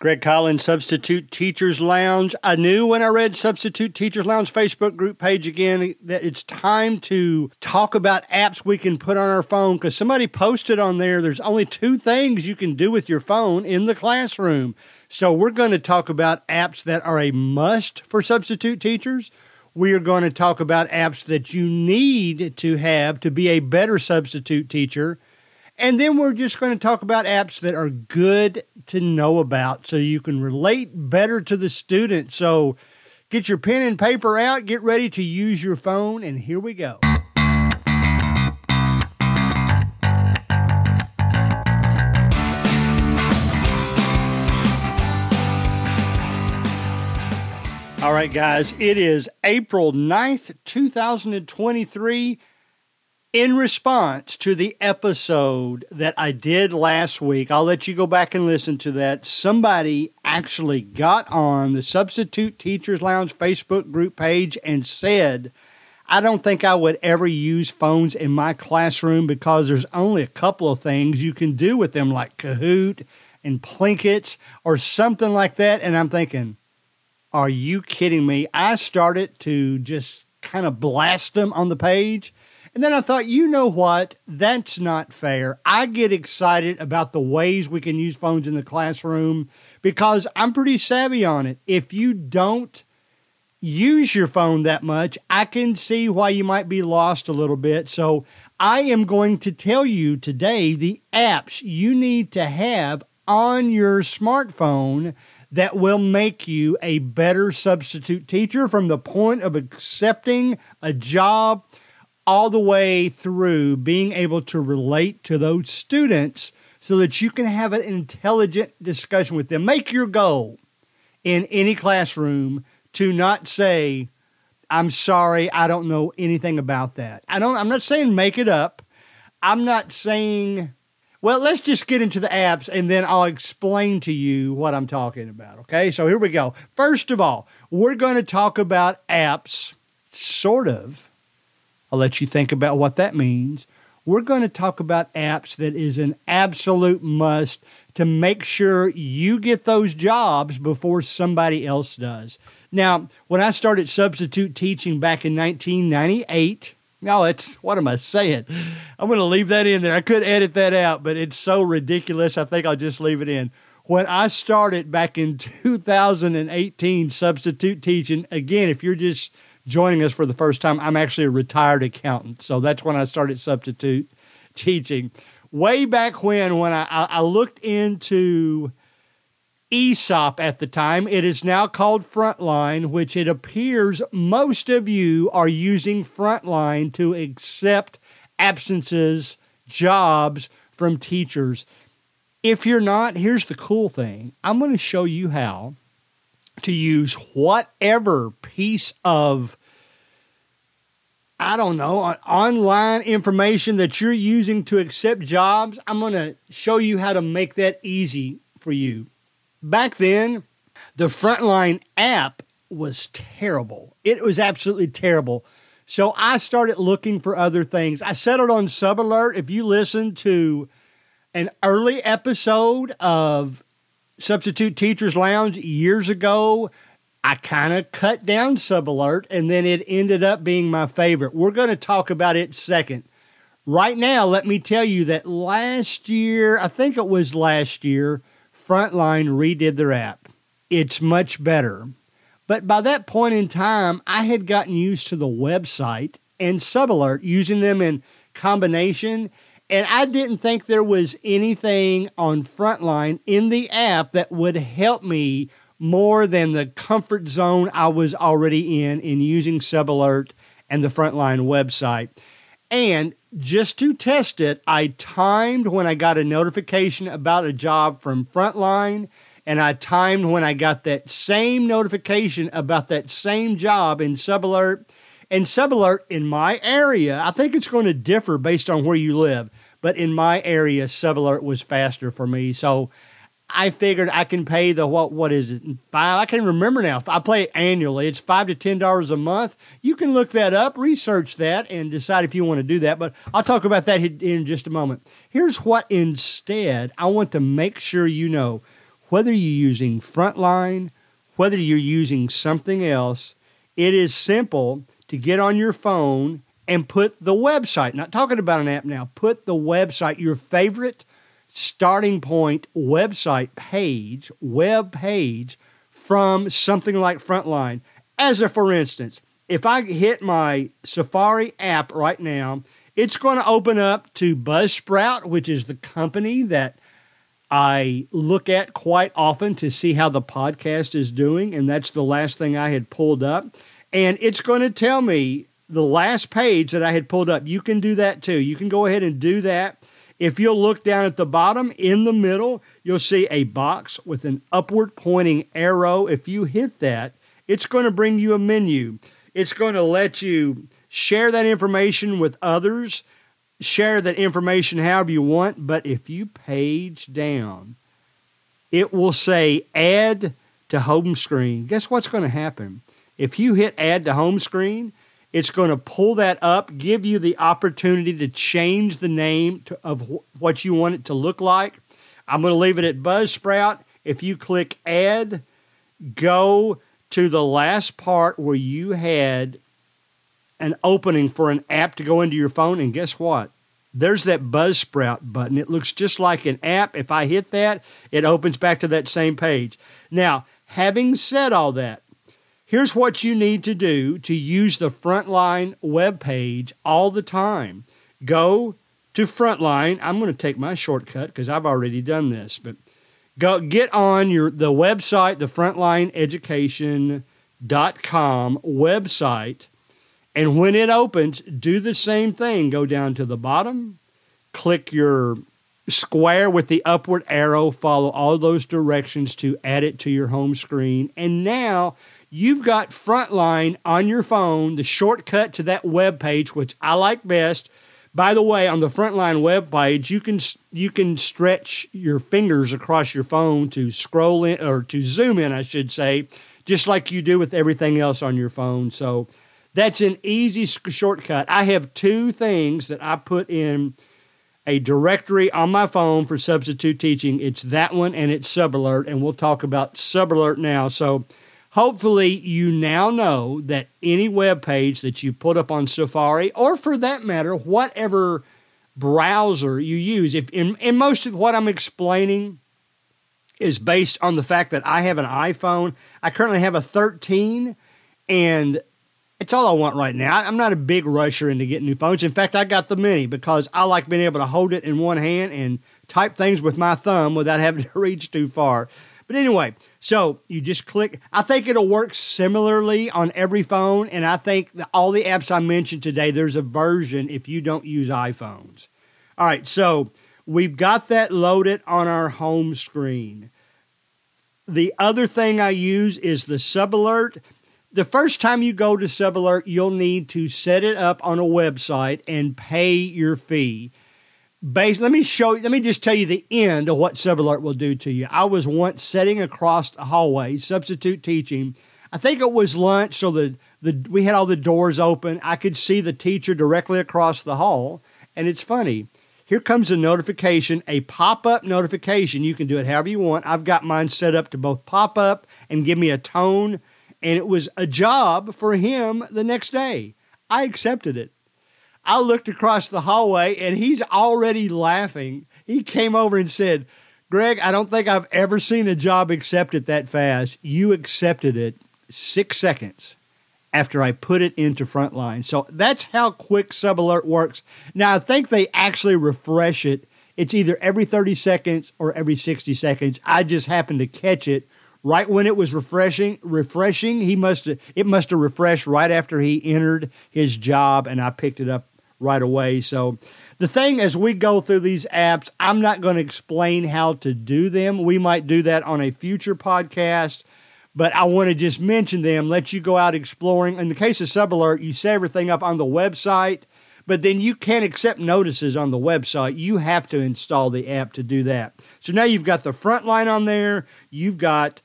Greg Collins, Substitute Teachers Lounge. I knew when I read Substitute Teachers Lounge Facebook group page again that it's time to talk about apps we can put on our phone because somebody posted on there there's only two things you can do with your phone in the classroom. So we're going to talk about apps that are a must for substitute teachers. We are going to talk about apps that you need to have to be a better substitute teacher. And then we're just going to talk about apps that are good to know about so you can relate better to the student. So get your pen and paper out, get ready to use your phone, and here we go. All right, guys, it is April 9th, 2023 in response to the episode that I did last week, I'll let you go back and listen to that. Somebody actually got on the Substitute Teachers Lounge Facebook group page and said, I don't think I would ever use phones in my classroom because there's only a couple of things you can do with them, like Kahoot and Plinkets or something like that. And I'm thinking, are you kidding me? I started to just kind of blast them on the page and then I thought, you know what? That's not fair. I get excited about the ways we can use phones in the classroom because I'm pretty savvy on it. If you don't use your phone that much, I can see why you might be lost a little bit. So I am going to tell you today the apps you need to have on your smartphone that will make you a better substitute teacher from the point of accepting a job all the way through being able to relate to those students so that you can have an intelligent discussion with them. Make your goal in any classroom to not say, I'm sorry, I don't know anything about that. I don't I'm not saying make it up. I'm not saying well, let's just get into the apps and then I'll explain to you what I'm talking about. Okay, so here we go. First of all, we're going to talk about apps, sort of, I'll let you think about what that means. We're going to talk about apps that is an absolute must to make sure you get those jobs before somebody else does. Now, when I started substitute teaching back in 1998, no, it's what am I saying? I'm going to leave that in there. I could edit that out, but it's so ridiculous. I think I'll just leave it in. When I started back in 2018 substitute teaching, again, if you're just joining us for the first time, I'm actually a retired accountant. So that's when I started substitute teaching. Way back when, when I, I looked into Aesop at the time, it is now called Frontline, which it appears most of you are using Frontline to accept absences, jobs from teachers. If you're not, here's the cool thing I'm going to show you how to use whatever piece of I don't know, online information that you're using to accept jobs, I'm going to show you how to make that easy for you. Back then, the Frontline app was terrible. It was absolutely terrible. So I started looking for other things. I settled on SubAlert. If you listen to an early episode of Substitute Teachers Lounge years ago, I kind of cut down SubAlert and then it ended up being my favorite. We're going to talk about it second. Right now, let me tell you that last year, I think it was last year, Frontline redid their app. It's much better. But by that point in time, I had gotten used to the website and SubAlert, using them in combination. And I didn't think there was anything on Frontline in the app that would help me more than the comfort zone I was already in in using SubAlert and the Frontline website. And just to test it, I timed when I got a notification about a job from Frontline, and I timed when I got that same notification about that same job in SubAlert. And SubAlert in my area, I think it's going to differ based on where you live, but in my area, SubAlert was faster for me. So I figured I can pay the what what is it five I can't remember now. I play it annually, it's five to ten dollars a month. You can look that up, research that, and decide if you want to do that. But I'll talk about that in just a moment. Here's what instead I want to make sure you know. whether you're using Frontline, whether you're using something else, it is simple to get on your phone and put the website, not talking about an app now, put the website, your favorite starting point website page, web page from something like Frontline. As a for instance, if I hit my Safari app right now, it's going to open up to Buzzsprout, which is the company that I look at quite often to see how the podcast is doing. And that's the last thing I had pulled up. And it's going to tell me the last page that I had pulled up. You can do that too. You can go ahead and do that. If you'll look down at the bottom in the middle, you'll see a box with an upward pointing arrow. If you hit that, it's going to bring you a menu. It's going to let you share that information with others, share that information however you want. But if you page down, it will say add to home screen. Guess what's going to happen? If you hit add to home screen, it's going to pull that up, give you the opportunity to change the name to, of wh- what you want it to look like. I'm going to leave it at Buzzsprout. If you click add, go to the last part where you had an opening for an app to go into your phone, and guess what? There's that Buzzsprout button. It looks just like an app. If I hit that, it opens back to that same page. Now, having said all that, here's what you need to do to use the Frontline web page all the time. Go to Frontline. I'm going to take my shortcut because I've already done this, but go get on your the website, the frontlineeducation.com website, and when it opens, do the same thing. Go down to the bottom, click your square with the upward arrow, follow all those directions to add it to your home screen. And now you've got Frontline on your phone, the shortcut to that web page, which I like best. By the way, on the Frontline web page, you can you can stretch your fingers across your phone to scroll in or to zoom in, I should say, just like you do with everything else on your phone. So that's an easy shortcut. I have two things that I put in a directory on my phone for substitute teaching. It's that one and it's SubAlert, and we'll talk about SubAlert now. So hopefully you now know that any web page that you put up on Safari, or for that matter, whatever browser you use, if in, in most of what I'm explaining is based on the fact that I have an iPhone. I currently have a 13, and it's all I want right now. I'm not a big rusher into getting new phones. In fact, I got the mini because I like being able to hold it in one hand and type things with my thumb without having to reach too far. But anyway, so you just click. I think it'll work similarly on every phone. And I think all the apps I mentioned today, there's a version if you don't use iPhones. All right, so we've got that loaded on our home screen. The other thing I use is the SubAlert. The first time you go to SubAlert, you'll need to set it up on a website and pay your fee. Base, let me show you, let me just tell you the end of what SubAlert will do to you. I was once sitting across the hallway, substitute teaching. I think it was lunch, so the, the we had all the doors open. I could see the teacher directly across the hall. And it's funny. Here comes a notification, a pop up notification. You can do it however you want. I've got mine set up to both pop up and give me a tone and it was a job for him the next day. I accepted it. I looked across the hallway and he's already laughing. He came over and said, Greg, I don't think I've ever seen a job accepted that fast. You accepted it six seconds after I put it into Frontline. So that's how quick SubAlert works. Now, I think they actually refresh it. It's either every 30 seconds or every 60 seconds. I just happened to catch it right when it was refreshing refreshing he must it must have refreshed right after he entered his job and i picked it up right away. So the thing as we go through these apps i'm not going to explain how to do them. We might do that on a future podcast but i want to just mention them let you go out exploring. In the case of subalert you set everything up on the website but then you can't accept notices on the website. You have to install the app to do that. So now you've got the Frontline on there you've got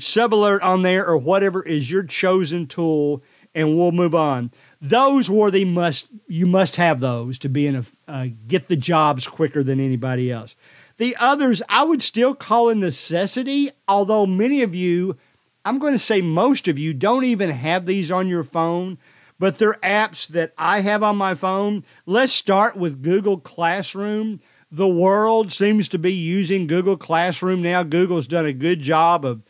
SubAlert on there or whatever is your chosen tool, and we'll move on. Those were the must you must have those to be in a uh, get the jobs quicker than anybody else. The others I would still call a necessity, although many of you, I'm going to say most of you, don't even have these on your phone, but they're apps that I have on my phone. Let's start with Google Classroom. The world seems to be using Google Classroom now. Google's done a good job of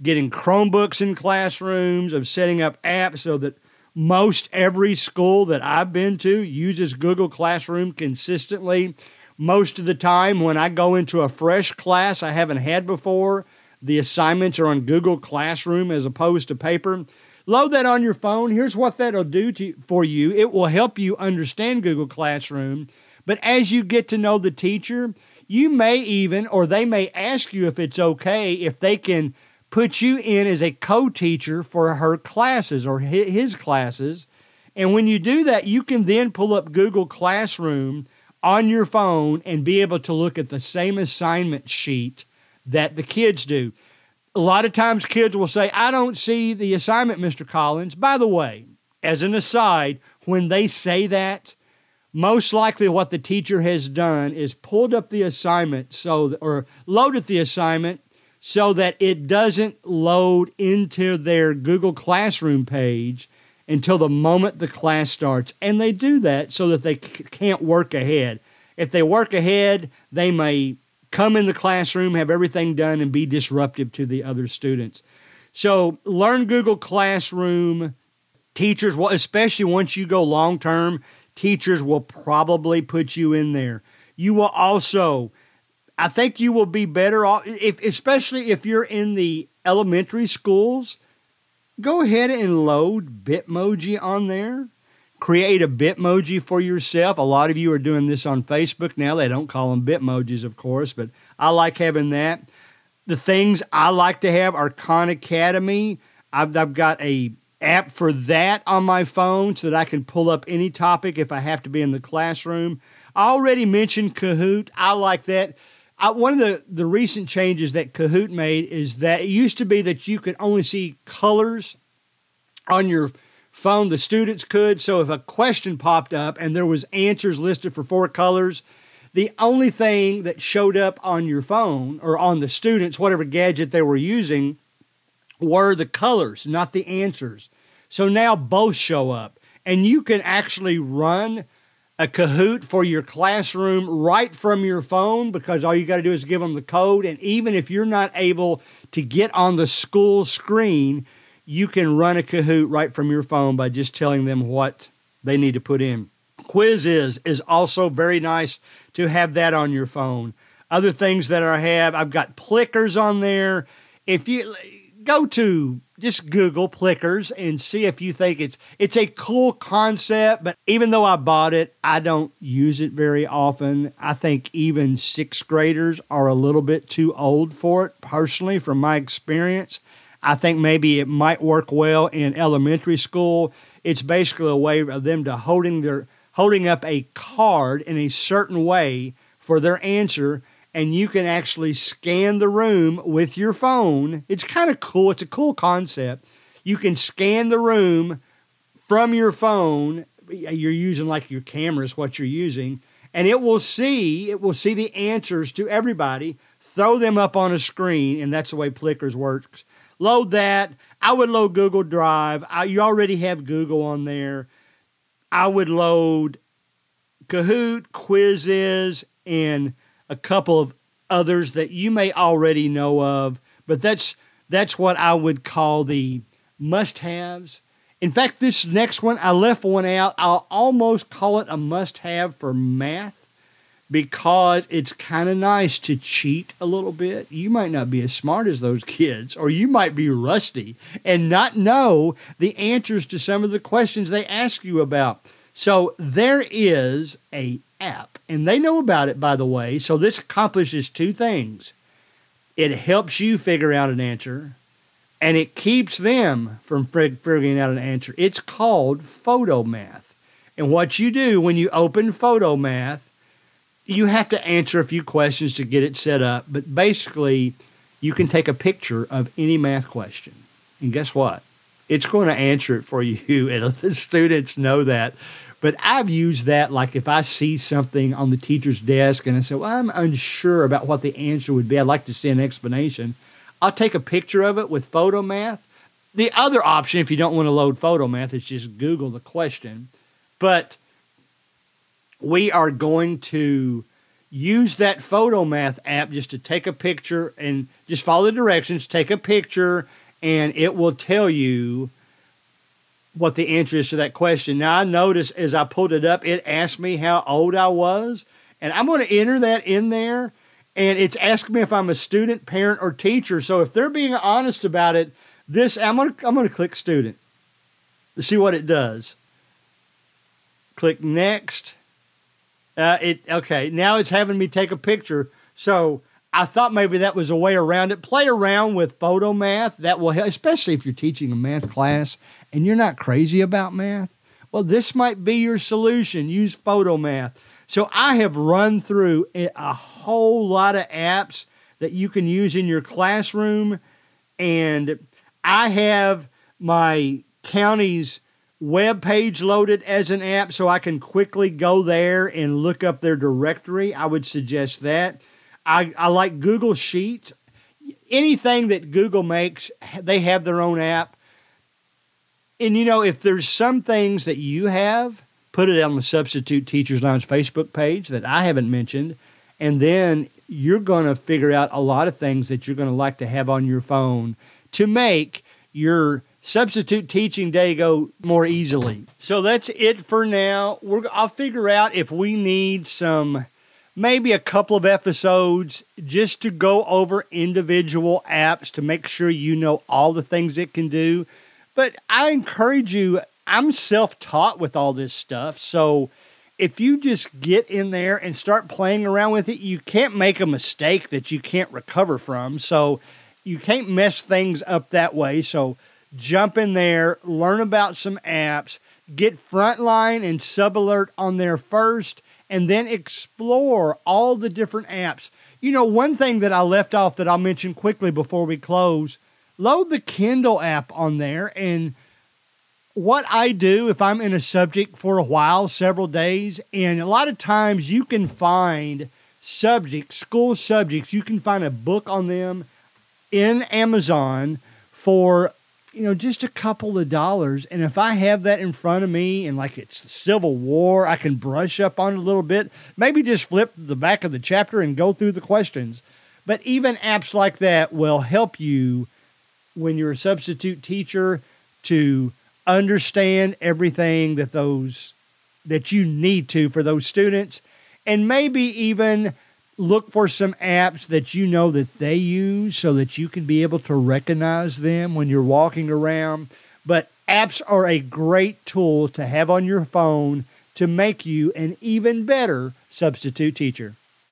getting Chromebooks in classrooms, of setting up apps so that most every school that I've been to uses Google Classroom consistently. Most of the time, when I go into a fresh class I haven't had before, the assignments are on Google Classroom as opposed to paper. Load that on your phone. Here's what that'll do to, for you it will help you understand Google Classroom. But as you get to know the teacher, you may even, or they may ask you if it's okay if they can put you in as a co teacher for her classes or his classes. And when you do that, you can then pull up Google Classroom on your phone and be able to look at the same assignment sheet that the kids do. A lot of times, kids will say, I don't see the assignment, Mr. Collins. By the way, as an aside, when they say that, most likely what the teacher has done is pulled up the assignment so or loaded the assignment so that it doesn't load into their Google Classroom page until the moment the class starts. And they do that so that they c- can't work ahead. If they work ahead, they may come in the classroom, have everything done, and be disruptive to the other students. So learn Google Classroom. Teachers, well, especially once you go long term, teachers will probably put you in there. You will also I think you will be better off, if, especially if you're in the elementary schools. Go ahead and load Bitmoji on there. Create a Bitmoji for yourself. A lot of you are doing this on Facebook now. They don't call them Bitmojis, of course, but I like having that. The things I like to have are Khan Academy. I've, I've got a app for that on my phone so that I can pull up any topic if I have to be in the classroom. I already mentioned Kahoot. I like that. I, one of the, the recent changes that Kahoot made is that it used to be that you could only see colors on your phone. The students could. So if a question popped up and there was answers listed for four colors, the only thing that showed up on your phone or on the students, whatever gadget they were using, were the colors, not the answers. So now both show up. And you can actually run a Kahoot for your classroom right from your phone because all you got to do is give them the code. And even if you're not able to get on the school screen, you can run a Kahoot right from your phone by just telling them what they need to put in. Quizizz is also very nice to have that on your phone. Other things that I have, I've got Plickers on there. If you go to just Google Plickers and see if you think it's it's a cool concept. But even though I bought it, I don't use it very often. I think even sixth graders are a little bit too old for it. Personally, from my experience, I think maybe it might work well in elementary school. It's basically a way of them to holding their holding up a card in a certain way for their answer and you can actually scan the room with your phone. It's kind of cool. It's a cool concept. You can scan the room from your phone. You're using like your camera is what you're using, and it will see it will see the answers to everybody. Throw them up on a screen, and that's the way Plickers works. Load that. I would load Google Drive. I, you already have Google on there. I would load Kahoot, Quizizz, and a couple of others that you may already know of, but that's that's what I would call the must-haves. In fact, this next one I left one out. I'll almost call it a must-have for math because it's kind of nice to cheat a little bit. You might not be as smart as those kids, or you might be rusty and not know the answers to some of the questions they ask you about. So there is a app, and they know about it, by the way. So this accomplishes two things it helps you figure out an answer, and it keeps them from figuring out an answer. It's called Photomath. And what you do when you open Photomath, you have to answer a few questions to get it set up, but basically, you can take a picture of any math question. And guess what? It's going to answer it for you, and the students know that But I've used that like if I see something on the teacher's desk and I say, well, I'm unsure about what the answer would be, I'd like to see an explanation. I'll take a picture of it with Photomath. The other option, if you don't want to load Photomath, is just Google the question. But we are going to use that Photomath app just to take a picture and just follow the directions, take a picture, and it will tell you what the answer is to that question. Now, I noticed as I pulled it up, it asked me how old I was, and I'm going to enter that in there. And it's asking me if I'm a student, parent, or teacher. So if they're being honest about it, this I'm going to I'm going to click student to see what it does. Click next. Uh, it okay. Now it's having me take a picture. So I thought maybe that was a way around it. Play around with Photomath. That will help, especially if you're teaching a math class and you're not crazy about math. Well, this might be your solution. Use Photomath. So I have run through a whole lot of apps that you can use in your classroom, and I have my county's web page loaded as an app so I can quickly go there and look up their directory. I would suggest that. I, I like Google Sheets. Anything that Google makes, they have their own app. And you know, if there's some things that you have, put it on the Substitute Teachers Lounge Facebook page that I haven't mentioned. And then you're going to figure out a lot of things that you're going to like to have on your phone to make your substitute teaching day go more easily. So that's it for now. We're, I'll figure out if we need some maybe a couple of episodes just to go over individual apps to make sure you know all the things it can do. But I encourage you, I'm self taught with all this stuff. So if you just get in there and start playing around with it, you can't make a mistake that you can't recover from. So you can't mess things up that way. So jump in there, learn about some apps, get Frontline and SubAlert on there first and then explore all the different apps. You know, one thing that I left off that I'll mention quickly before we close load the Kindle app on there. And what I do if I'm in a subject for a while, several days, and a lot of times you can find subjects, school subjects, you can find a book on them in Amazon for you know, just a couple of dollars. And if I have that in front of me and like it's Civil War, I can brush up on it a little bit. Maybe just flip the back of the chapter and go through the questions. But even apps like that will help you when you're a substitute teacher to understand everything that those that you need to for those students and maybe even look for some apps that you know that they use so that you can be able to recognize them when you're walking around. But apps are a great tool to have on your phone to make you an even better substitute teacher.